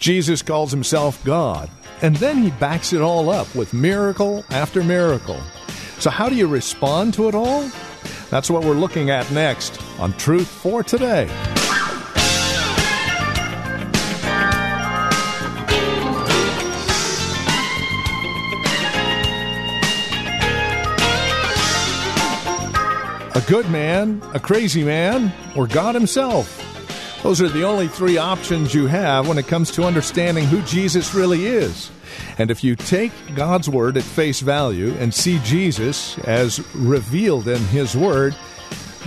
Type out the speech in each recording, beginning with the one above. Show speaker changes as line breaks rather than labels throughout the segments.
Jesus calls himself God, and then he backs it all up with miracle after miracle. So, how do you respond to it all? That's what we're looking at next on Truth for Today. A good man, a crazy man, or God Himself? Those are the only three options you have when it comes to understanding who Jesus really is. And if you take God's Word at face value and see Jesus as revealed in His Word,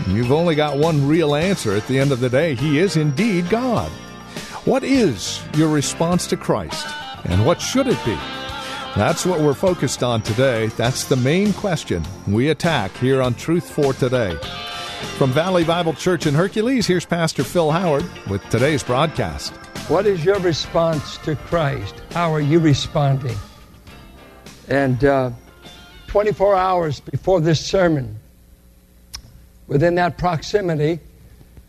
you've only got one real answer at the end of the day. He is indeed God. What is your response to Christ? And what should it be? That's what we're focused on today. That's the main question we attack here on Truth for Today. From Valley Bible Church in Hercules, here's Pastor Phil Howard with today's broadcast.
What is your response to Christ? How are you responding? And uh, 24 hours before this sermon, within that proximity,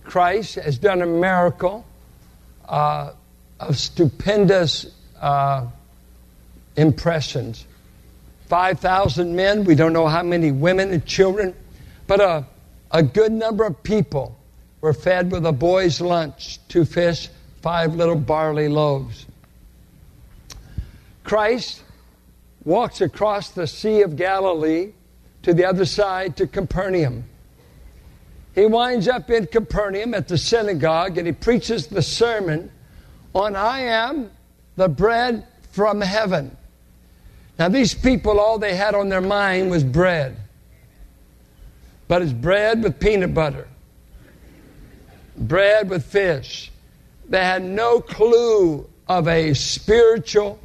Christ has done a miracle uh, of stupendous uh, impressions. 5,000 men, we don't know how many women and children, but a, a good number of people were fed with a boy's lunch two fish, five little barley loaves. Christ walks across the Sea of Galilee to the other side to Capernaum. He winds up in Capernaum at the synagogue and he preaches the sermon on I am the bread from heaven. Now, these people, all they had on their mind was bread. But it's bread with peanut butter, bread with fish. They had no clue of a spiritual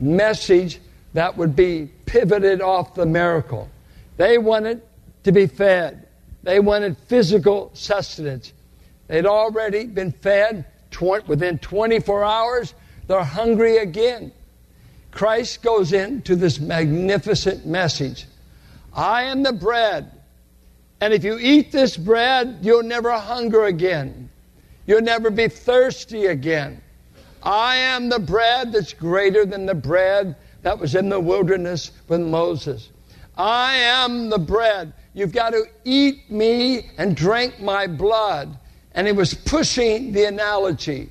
message that would be pivoted off the miracle. They wanted to be fed, they wanted physical sustenance. They'd already been fed within 24 hours, they're hungry again. Christ goes into this magnificent message I am the bread. And if you eat this bread, you'll never hunger again. You'll never be thirsty again. I am the bread that's greater than the bread that was in the wilderness with Moses. I am the bread. You've got to eat me and drink my blood. And he was pushing the analogy.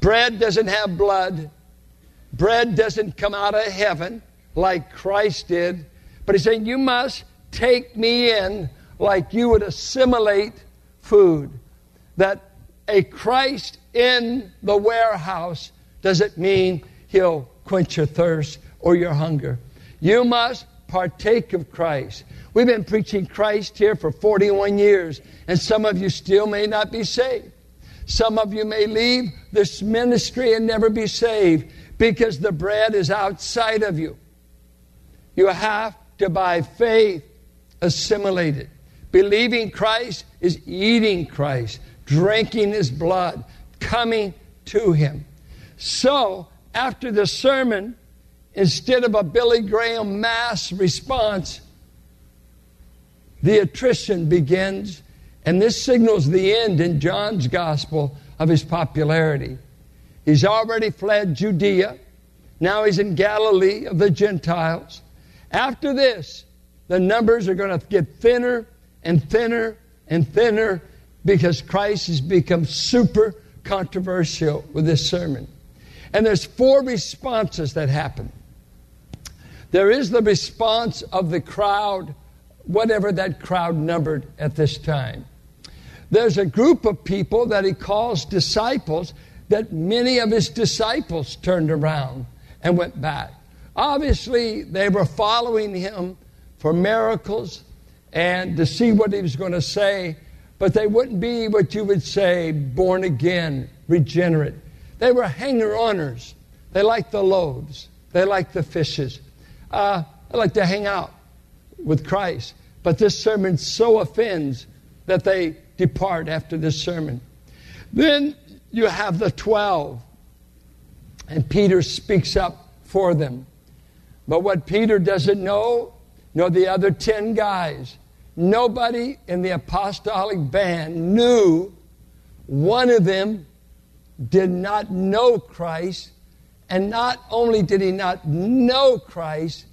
Bread doesn't have blood. Bread doesn't come out of heaven like Christ did. But he's saying, You must take me in like you would assimilate food. That a Christ in the warehouse doesn't mean he'll quench your thirst or your hunger. You must partake of Christ. We've been preaching Christ here for 41 years, and some of you still may not be saved. Some of you may leave this ministry and never be saved because the bread is outside of you. You have to, by faith, assimilate it. Believing Christ is eating Christ, drinking his blood, coming to him. So, after the sermon, instead of a Billy Graham mass response, the attrition begins, and this signals the end in John's gospel of his popularity. He's already fled Judea. Now he's in Galilee of the Gentiles. After this, the numbers are going to get thinner and thinner and thinner because Christ has become super controversial with this sermon. And there's four responses that happen. There is the response of the crowd whatever that crowd numbered at this time. There's a group of people that he calls disciples that many of his disciples turned around and went back. Obviously, they were following him for miracles and to see what he was going to say, but they wouldn't be what you would say born again, regenerate. They were hanger oners. They liked the loaves, they liked the fishes. Uh, they like to hang out with Christ. But this sermon so offends that they depart after this sermon. Then you have the 12, and Peter speaks up for them. But what Peter doesn't know, nor the other 10 guys, nobody in the apostolic band knew one of them did not know Christ. And not only did he not know Christ,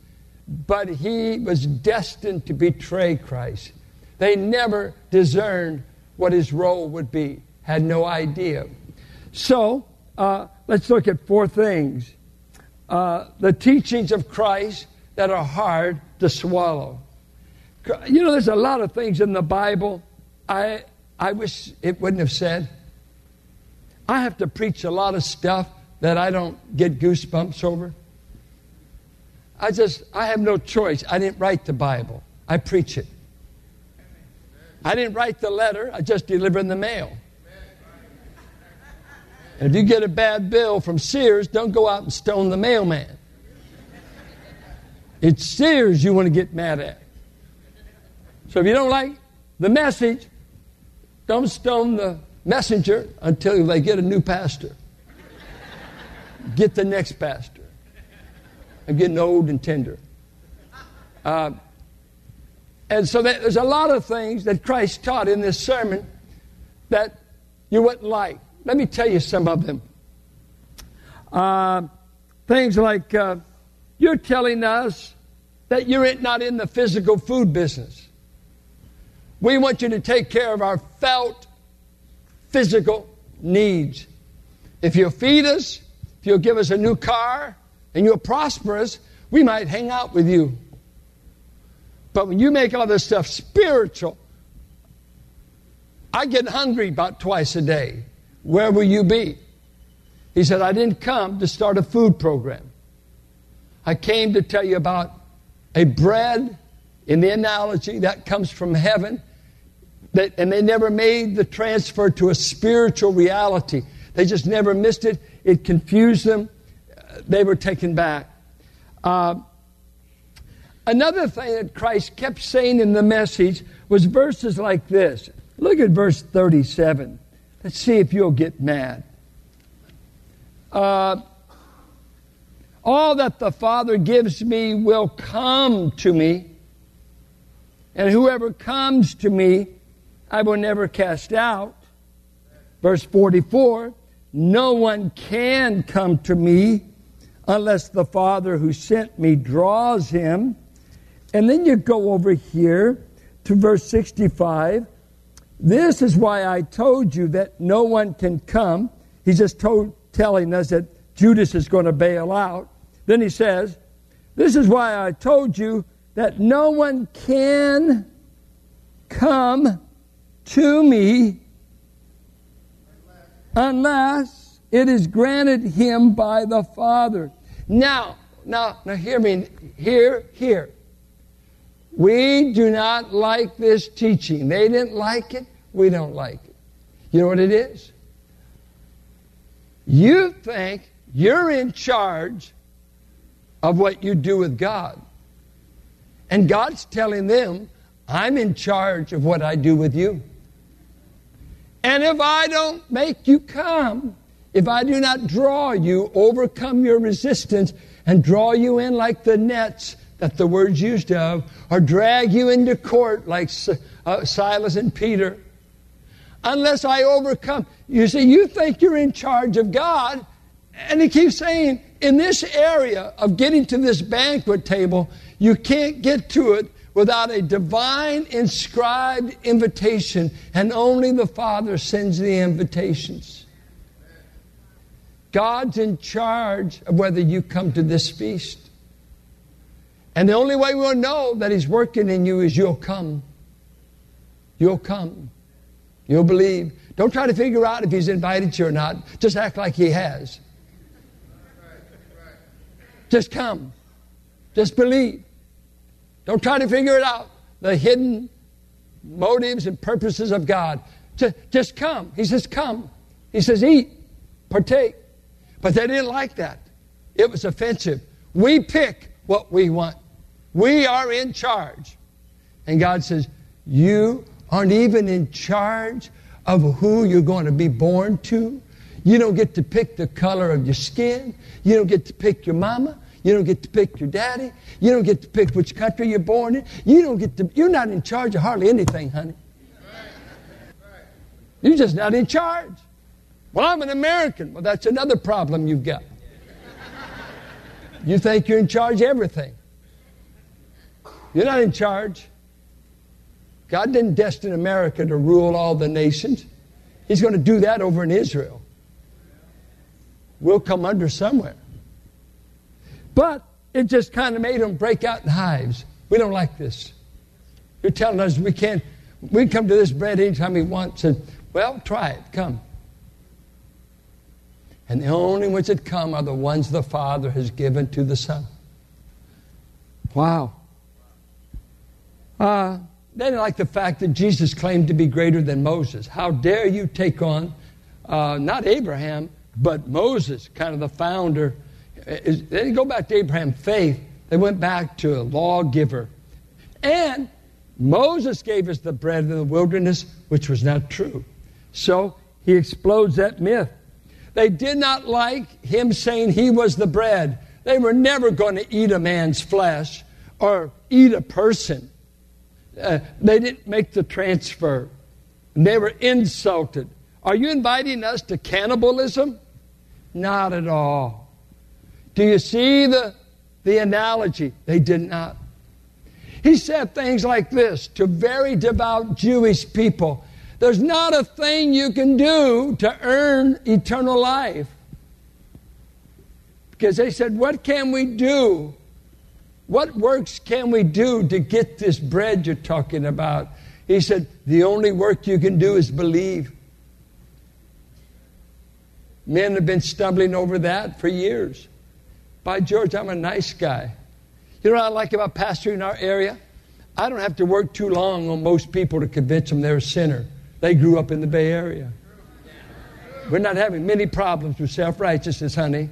but he was destined to betray Christ. They never discerned what his role would be, had no idea. So, uh, let's look at four things uh, the teachings of Christ that are hard to swallow. You know, there's a lot of things in the Bible I, I wish it wouldn't have said. I have to preach a lot of stuff that I don't get goosebumps over. I just, I have no choice. I didn't write the Bible, I preach it. I didn't write the letter, I just deliver in the mail. And if you get a bad bill from Sears, don't go out and stone the mailman. It's Sears you want to get mad at. So if you don't like the message, don't stone the messenger until they get a new pastor. Get the next pastor. I'm getting old and tender. Uh, and so there's a lot of things that Christ taught in this sermon that you wouldn't like. Let me tell you some of them. Uh, things like uh, you're telling us that you're not in the physical food business. We want you to take care of our felt physical needs. If you'll feed us, if you'll give us a new car, and you'll prosper us, we might hang out with you. But when you make all this stuff spiritual, I get hungry about twice a day. Where will you be? He said, I didn't come to start a food program. I came to tell you about a bread in the analogy that comes from heaven. That, and they never made the transfer to a spiritual reality. They just never missed it. It confused them. They were taken back. Uh, another thing that Christ kept saying in the message was verses like this. Look at verse 37. Let's see if you'll get mad. Uh, all that the Father gives me will come to me, and whoever comes to me, I will never cast out. Verse 44 No one can come to me unless the Father who sent me draws him. And then you go over here to verse 65. This is why I told you that no one can come. He's just told, telling us that Judas is going to bail out. Then he says, This is why I told you that no one can come to me unless it is granted him by the Father. Now, now, now hear me, hear, hear. We do not like this teaching. They didn't like it. We don't like it. You know what it is? You think you're in charge of what you do with God. And God's telling them, I'm in charge of what I do with you. And if I don't make you come, if I do not draw you, overcome your resistance, and draw you in like the nets that the word's used of, or drag you into court like uh, Silas and Peter, unless I overcome. You see, you think you're in charge of God, and he keeps saying, in this area of getting to this banquet table, you can't get to it without a divine inscribed invitation, and only the Father sends the invitations. God's in charge of whether you come to this feast. And the only way we'll know that He's working in you is you'll come. You'll come. You'll believe. Don't try to figure out if He's invited you or not. Just act like He has. Just come. Just believe. Don't try to figure it out. The hidden motives and purposes of God. Just, just come. He says, come. He says, eat, partake. But they didn't like that. It was offensive. We pick what we want. We are in charge. And God says, You aren't even in charge of who you're going to be born to. You don't get to pick the color of your skin. You don't get to pick your mama. You don't get to pick your daddy. You don't get to pick which country you're born in. You don't get to, you're not in charge of hardly anything, honey. You're just not in charge. Well, I'm an American. Well, that's another problem you've got. You think you're in charge of everything. You're not in charge. God didn't destine America to rule all the nations. He's going to do that over in Israel. We'll come under somewhere. But it just kind of made them break out in hives. We don't like this. You're telling us we can't, we come to this bread anytime we want. And, well, try it. Come. And the only ones that come are the ones the Father has given to the Son. Wow. Uh, they didn't like the fact that Jesus claimed to be greater than Moses. How dare you take on uh, not Abraham, but Moses, kind of the founder. They didn't go back to Abraham's faith, they went back to a lawgiver. And Moses gave us the bread in the wilderness, which was not true. So he explodes that myth. They did not like him saying he was the bread. They were never going to eat a man's flesh or eat a person. Uh, they didn't make the transfer. They were insulted. Are you inviting us to cannibalism? Not at all. Do you see the, the analogy? They did not. He said things like this to very devout Jewish people There's not a thing you can do to earn eternal life. Because they said, What can we do what works can we do to get this bread you're talking about? He said, The only work you can do is believe. Men have been stumbling over that for years. By George, I'm a nice guy. You know what I like about pastoring in our area? I don't have to work too long on most people to convince them they're a sinner. They grew up in the Bay Area. We're not having many problems with self righteousness, honey.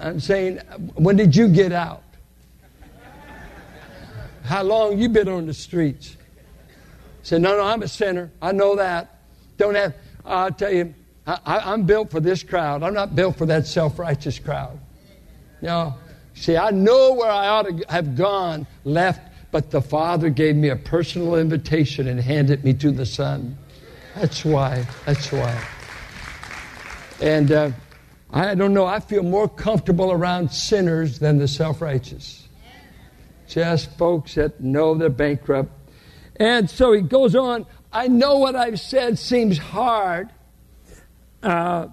I'm saying, when did you get out? How long you been on the streets? Said, no, no, I'm a sinner. I know that. Don't have, I'll tell you, I, am built for this crowd. I'm not built for that self righteous crowd. You see, I know where I ought to have gone, left, but the Father gave me a personal invitation and handed me to the Son. That's why. That's why. And uh, I don't know, I feel more comfortable around sinners than the self righteous just folks that know they're bankrupt. And so he goes on, I know what I've said seems hard. Uh,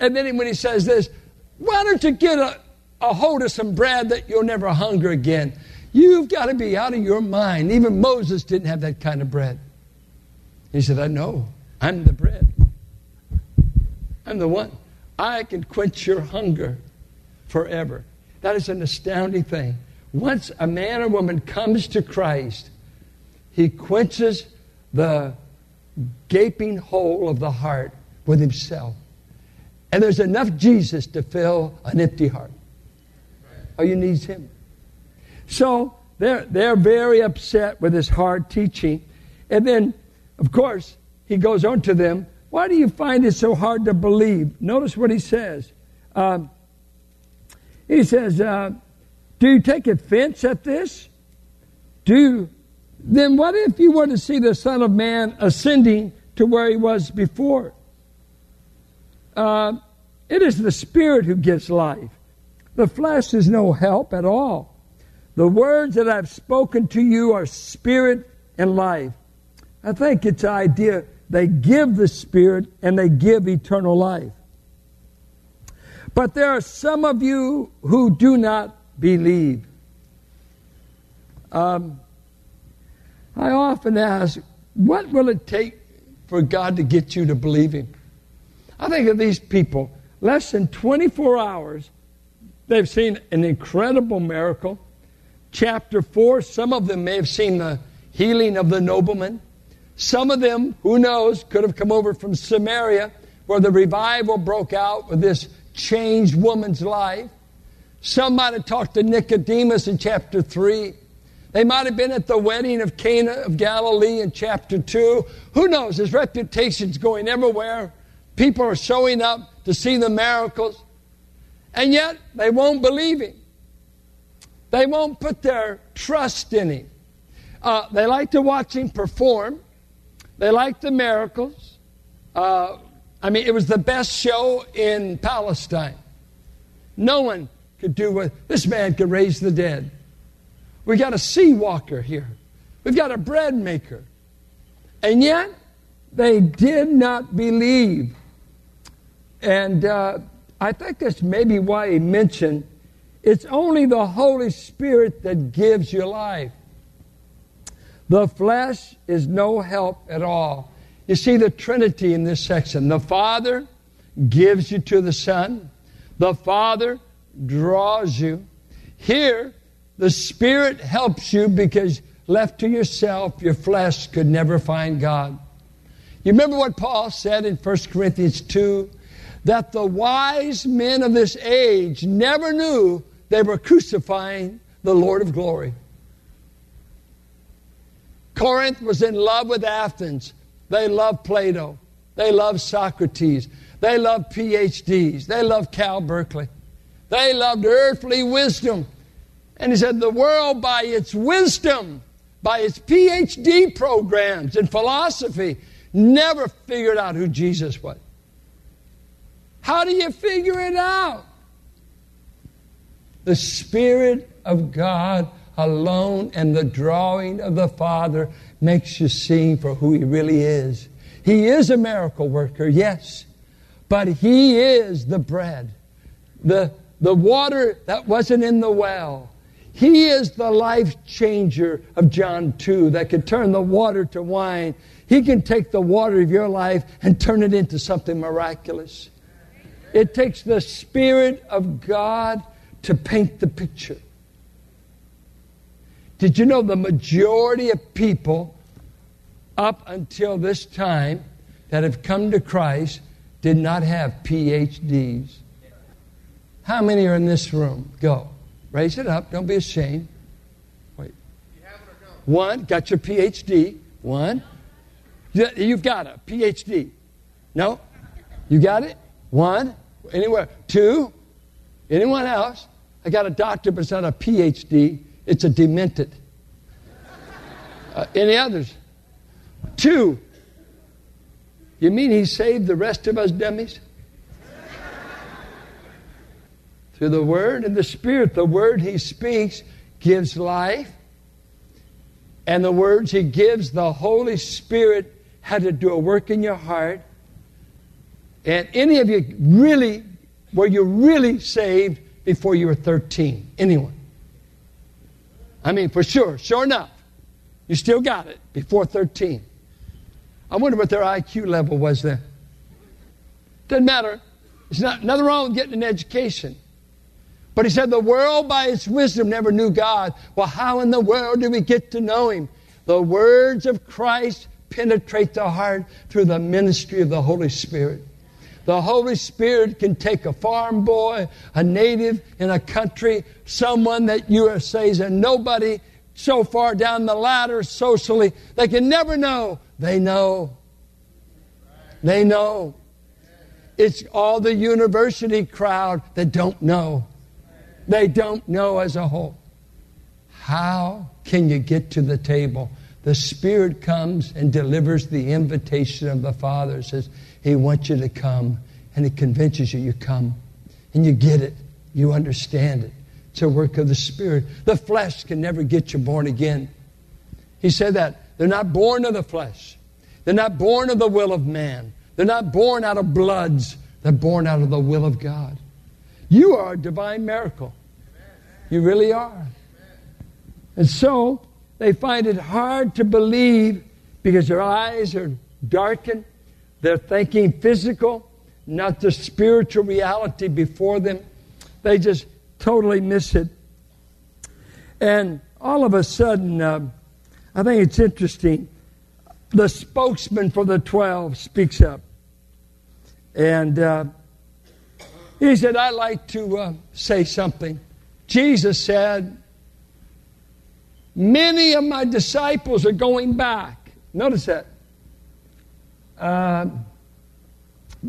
and then when he says this, why don't you get a, a hold of some bread that you'll never hunger again? You've got to be out of your mind. Even Moses didn't have that kind of bread. He said, I know. I'm the bread. I'm the one. I can quench your hunger forever. That is an astounding thing. Once a man or woman comes to Christ, he quenches the gaping hole of the heart with himself. And there's enough Jesus to fill an empty heart. All you need him. So they're, they're very upset with his hard teaching. And then, of course, he goes on to them, Why do you find it so hard to believe? Notice what he says. Um, he says, uh, do you take offense at this? Do then what if you were to see the Son of Man ascending to where he was before? Uh, it is the Spirit who gives life. The flesh is no help at all. The words that I've spoken to you are spirit and life. I think it's the idea they give the Spirit and they give eternal life. But there are some of you who do not believe. Um, I often ask, what will it take for God to get you to believe Him? I think of these people, less than 24 hours, they've seen an incredible miracle. Chapter 4, some of them may have seen the healing of the nobleman. Some of them, who knows, could have come over from Samaria where the revival broke out with this changed woman's life. Some might have talked to Nicodemus in chapter 3. They might have been at the wedding of Cana of Galilee in chapter 2. Who knows? His reputation's going everywhere. People are showing up to see the miracles. And yet, they won't believe him. They won't put their trust in him. Uh, they like to watch him perform. They like the miracles. Uh, I mean, it was the best show in Palestine. No one could do what this man could raise the dead. We got a sea walker here. We've got a bread maker. And yet, they did not believe. And uh, I think that's maybe why he mentioned it's only the Holy Spirit that gives you life. The flesh is no help at all. You see the Trinity in this section. The Father gives you to the Son, the Father draws you. Here, the Spirit helps you because left to yourself, your flesh could never find God. You remember what Paul said in 1 Corinthians 2? That the wise men of this age never knew they were crucifying the Lord of glory. Corinth was in love with Athens. They loved Plato. They loved Socrates. They loved PhDs. They loved Cal Berkeley. They loved earthly wisdom. And he said, the world, by its wisdom, by its PhD programs in philosophy, never figured out who Jesus was. How do you figure it out? The Spirit of God alone and the drawing of the Father makes you see for who He really is. He is a miracle worker, yes, but He is the bread, the, the water that wasn't in the well, he is the life changer of John 2 that could turn the water to wine. He can take the water of your life and turn it into something miraculous. It takes the Spirit of God to paint the picture. Did you know the majority of people up until this time that have come to Christ did not have PhDs? How many are in this room? Go. Raise it up. Don't be ashamed. Wait. One, got your PhD. One. You've got a PhD. No? You got it? One. Anywhere. Two. Anyone else? I got a doctor, but it's not a PhD. It's a demented. Uh, any others? Two. You mean he saved the rest of us dummies? through the Word and the Spirit. The Word He speaks gives life, and the words He gives, the Holy Spirit had to do a work in your heart. And any of you really, were you really saved before you were 13? Anyone? I mean, for sure, sure enough. You still got it before 13. I wonder what their IQ level was then. Doesn't matter. There's not, nothing wrong with getting an education. But he said, The world by its wisdom never knew God. Well, how in the world do we get to know him? The words of Christ penetrate the heart through the ministry of the Holy Spirit. The Holy Spirit can take a farm boy, a native in a country, someone that you are saying and nobody so far down the ladder socially, they can never know. They know. They know. It's all the university crowd that don't know. They don't know as a whole. How can you get to the table? The Spirit comes and delivers the invitation of the Father. Says, He wants you to come. And He convinces you, you come. And you get it. You understand it. It's a work of the Spirit. The flesh can never get you born again. He said that. They're not born of the flesh. They're not born of the will of man. They're not born out of bloods. They're born out of the will of God. You are a divine miracle. You really are. And so they find it hard to believe because their eyes are darkened. They're thinking physical, not the spiritual reality before them. They just totally miss it. And all of a sudden, uh, I think it's interesting. The spokesman for the 12 speaks up. And uh, He said, I'd like to uh, say something. Jesus said, Many of my disciples are going back. Notice that. Uh,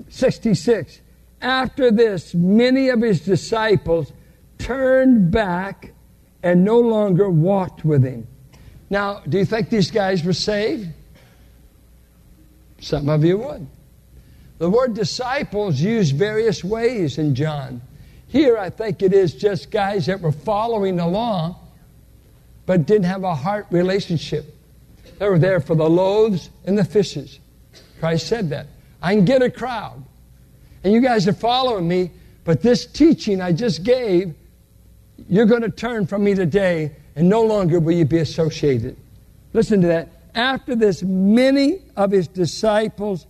66. After this, many of his disciples turned back and no longer walked with him. Now, do you think these guys were saved? Some of you would. The word disciples used various ways in John. Here, I think it is just guys that were following along but didn't have a heart relationship. They were there for the loaves and the fishes. Christ said that. I can get a crowd, and you guys are following me, but this teaching I just gave, you're going to turn from me today, and no longer will you be associated. Listen to that. After this, many of his disciples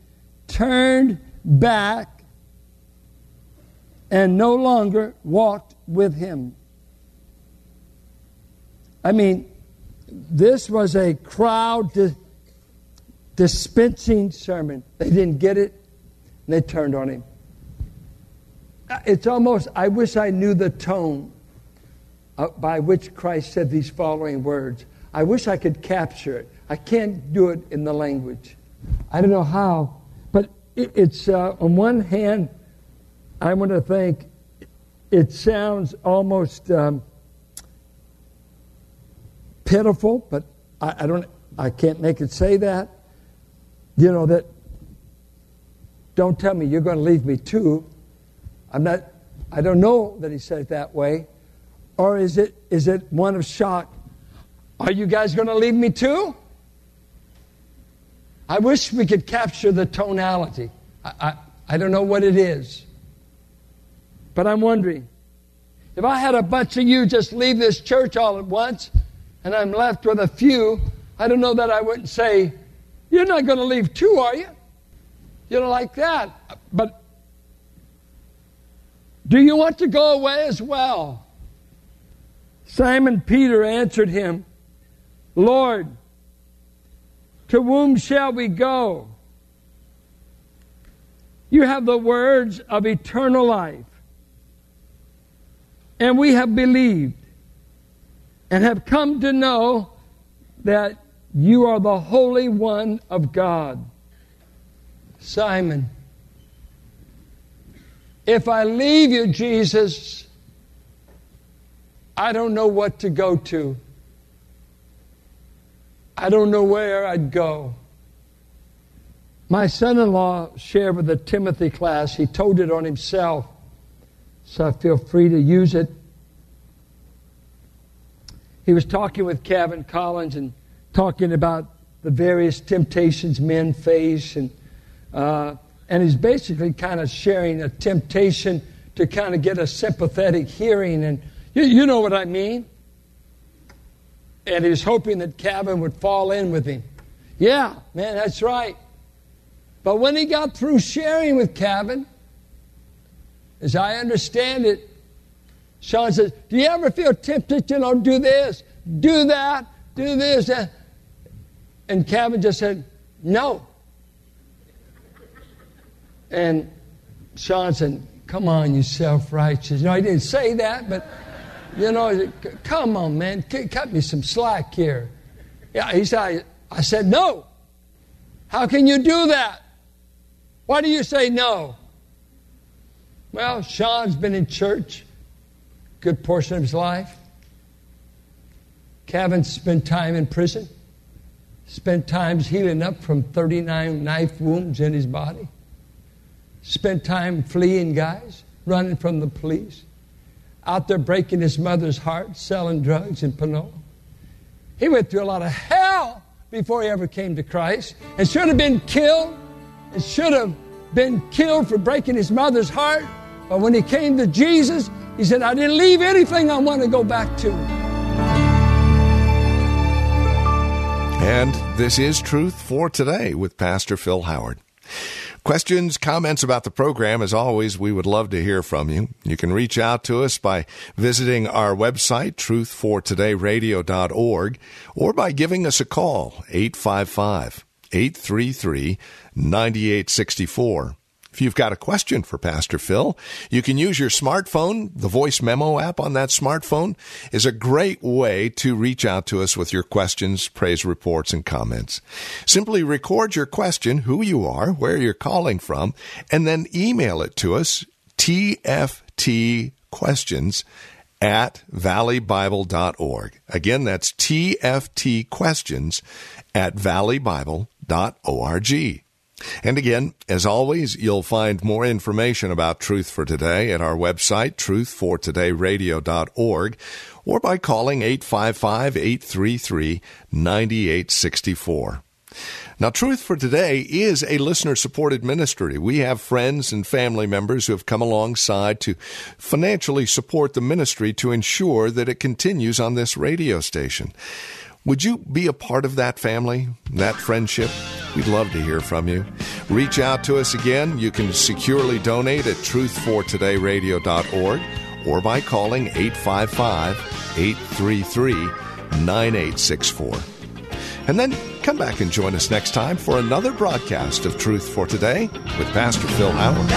turned back and no longer walked with him. I mean, this was a crowd di- dispensing sermon. They didn't get it, and they turned on him. Uh, it's almost, I wish I knew the tone uh, by which Christ said these following words. I wish I could capture it. I can't do it in the language. I don't know how, but it, it's, uh, on one hand, I want to think it sounds almost. Um, pitiful, but I, I don't I can't make it say that. You know that don't tell me you're going to leave me too. I'm not I don't know that he said it that way. Or is it is it one of shock? Are you guys going to leave me too? I wish we could capture the tonality. I, I, I don't know what it is. But I'm wondering if I had a bunch of you just leave this church all at once, and I'm left with a few, I don't know that I wouldn't say, You're not going to leave too, are you? You know, like that. But do you want to go away as well? Simon Peter answered him, Lord, to whom shall we go? You have the words of eternal life, and we have believed and have come to know that you are the Holy One of God. Simon, if I leave you, Jesus, I don't know what to go to. I don't know where I'd go. My son in law shared with the Timothy class, he told it on himself, so I feel free to use it he was talking with Kevin Collins and talking about the various temptations men face, and uh, and he's basically kind of sharing a temptation to kind of get a sympathetic hearing, and you, you know what I mean. And he was hoping that Kevin would fall in with him. Yeah, man, that's right. But when he got through sharing with Kevin, as I understand it, Sean says, Do you ever feel tempted, you know, do this, do that, do this? And Kevin just said, No. And Sean said, Come on, you self righteous. You know, he didn't say that, but, you know, come on, man, cut me some slack here. Yeah, he said, I said, No. How can you do that? Why do you say no? Well, Sean's been in church good portion of his life. Kevin spent time in prison, spent times healing up from 39 knife wounds in his body, spent time fleeing guys, running from the police, out there breaking his mother's heart, selling drugs in Pinole. He went through a lot of hell before he ever came to Christ and should have been killed and should have been killed for breaking his mother's heart. But when he came to Jesus, he said, I didn't leave anything I want to go back to.
And this is Truth for Today with Pastor Phil Howard. Questions, comments about the program, as always, we would love to hear from you. You can reach out to us by visiting our website, truthfortodayradio.org, or by giving us a call, 855 833 9864. If you've got a question for Pastor Phil, you can use your smartphone. The voice memo app on that smartphone is a great way to reach out to us with your questions, praise reports, and comments. Simply record your question, who you are, where you're calling from, and then email it to us, TFT questions at valleybible.org. Again, that's TFT questions at valleybible.org. And again, as always, you'll find more information about Truth for Today at our website, truthfortodayradio.org, or by calling 855 833 9864. Now, Truth for Today is a listener supported ministry. We have friends and family members who have come alongside to financially support the ministry to ensure that it continues on this radio station. Would you be a part of that family, that friendship? We'd love to hear from you. Reach out to us again. You can securely donate at truthfortodayradio.org or by calling 855 833 9864. And then come back and join us next time for another broadcast of Truth for Today with Pastor Phil Howard.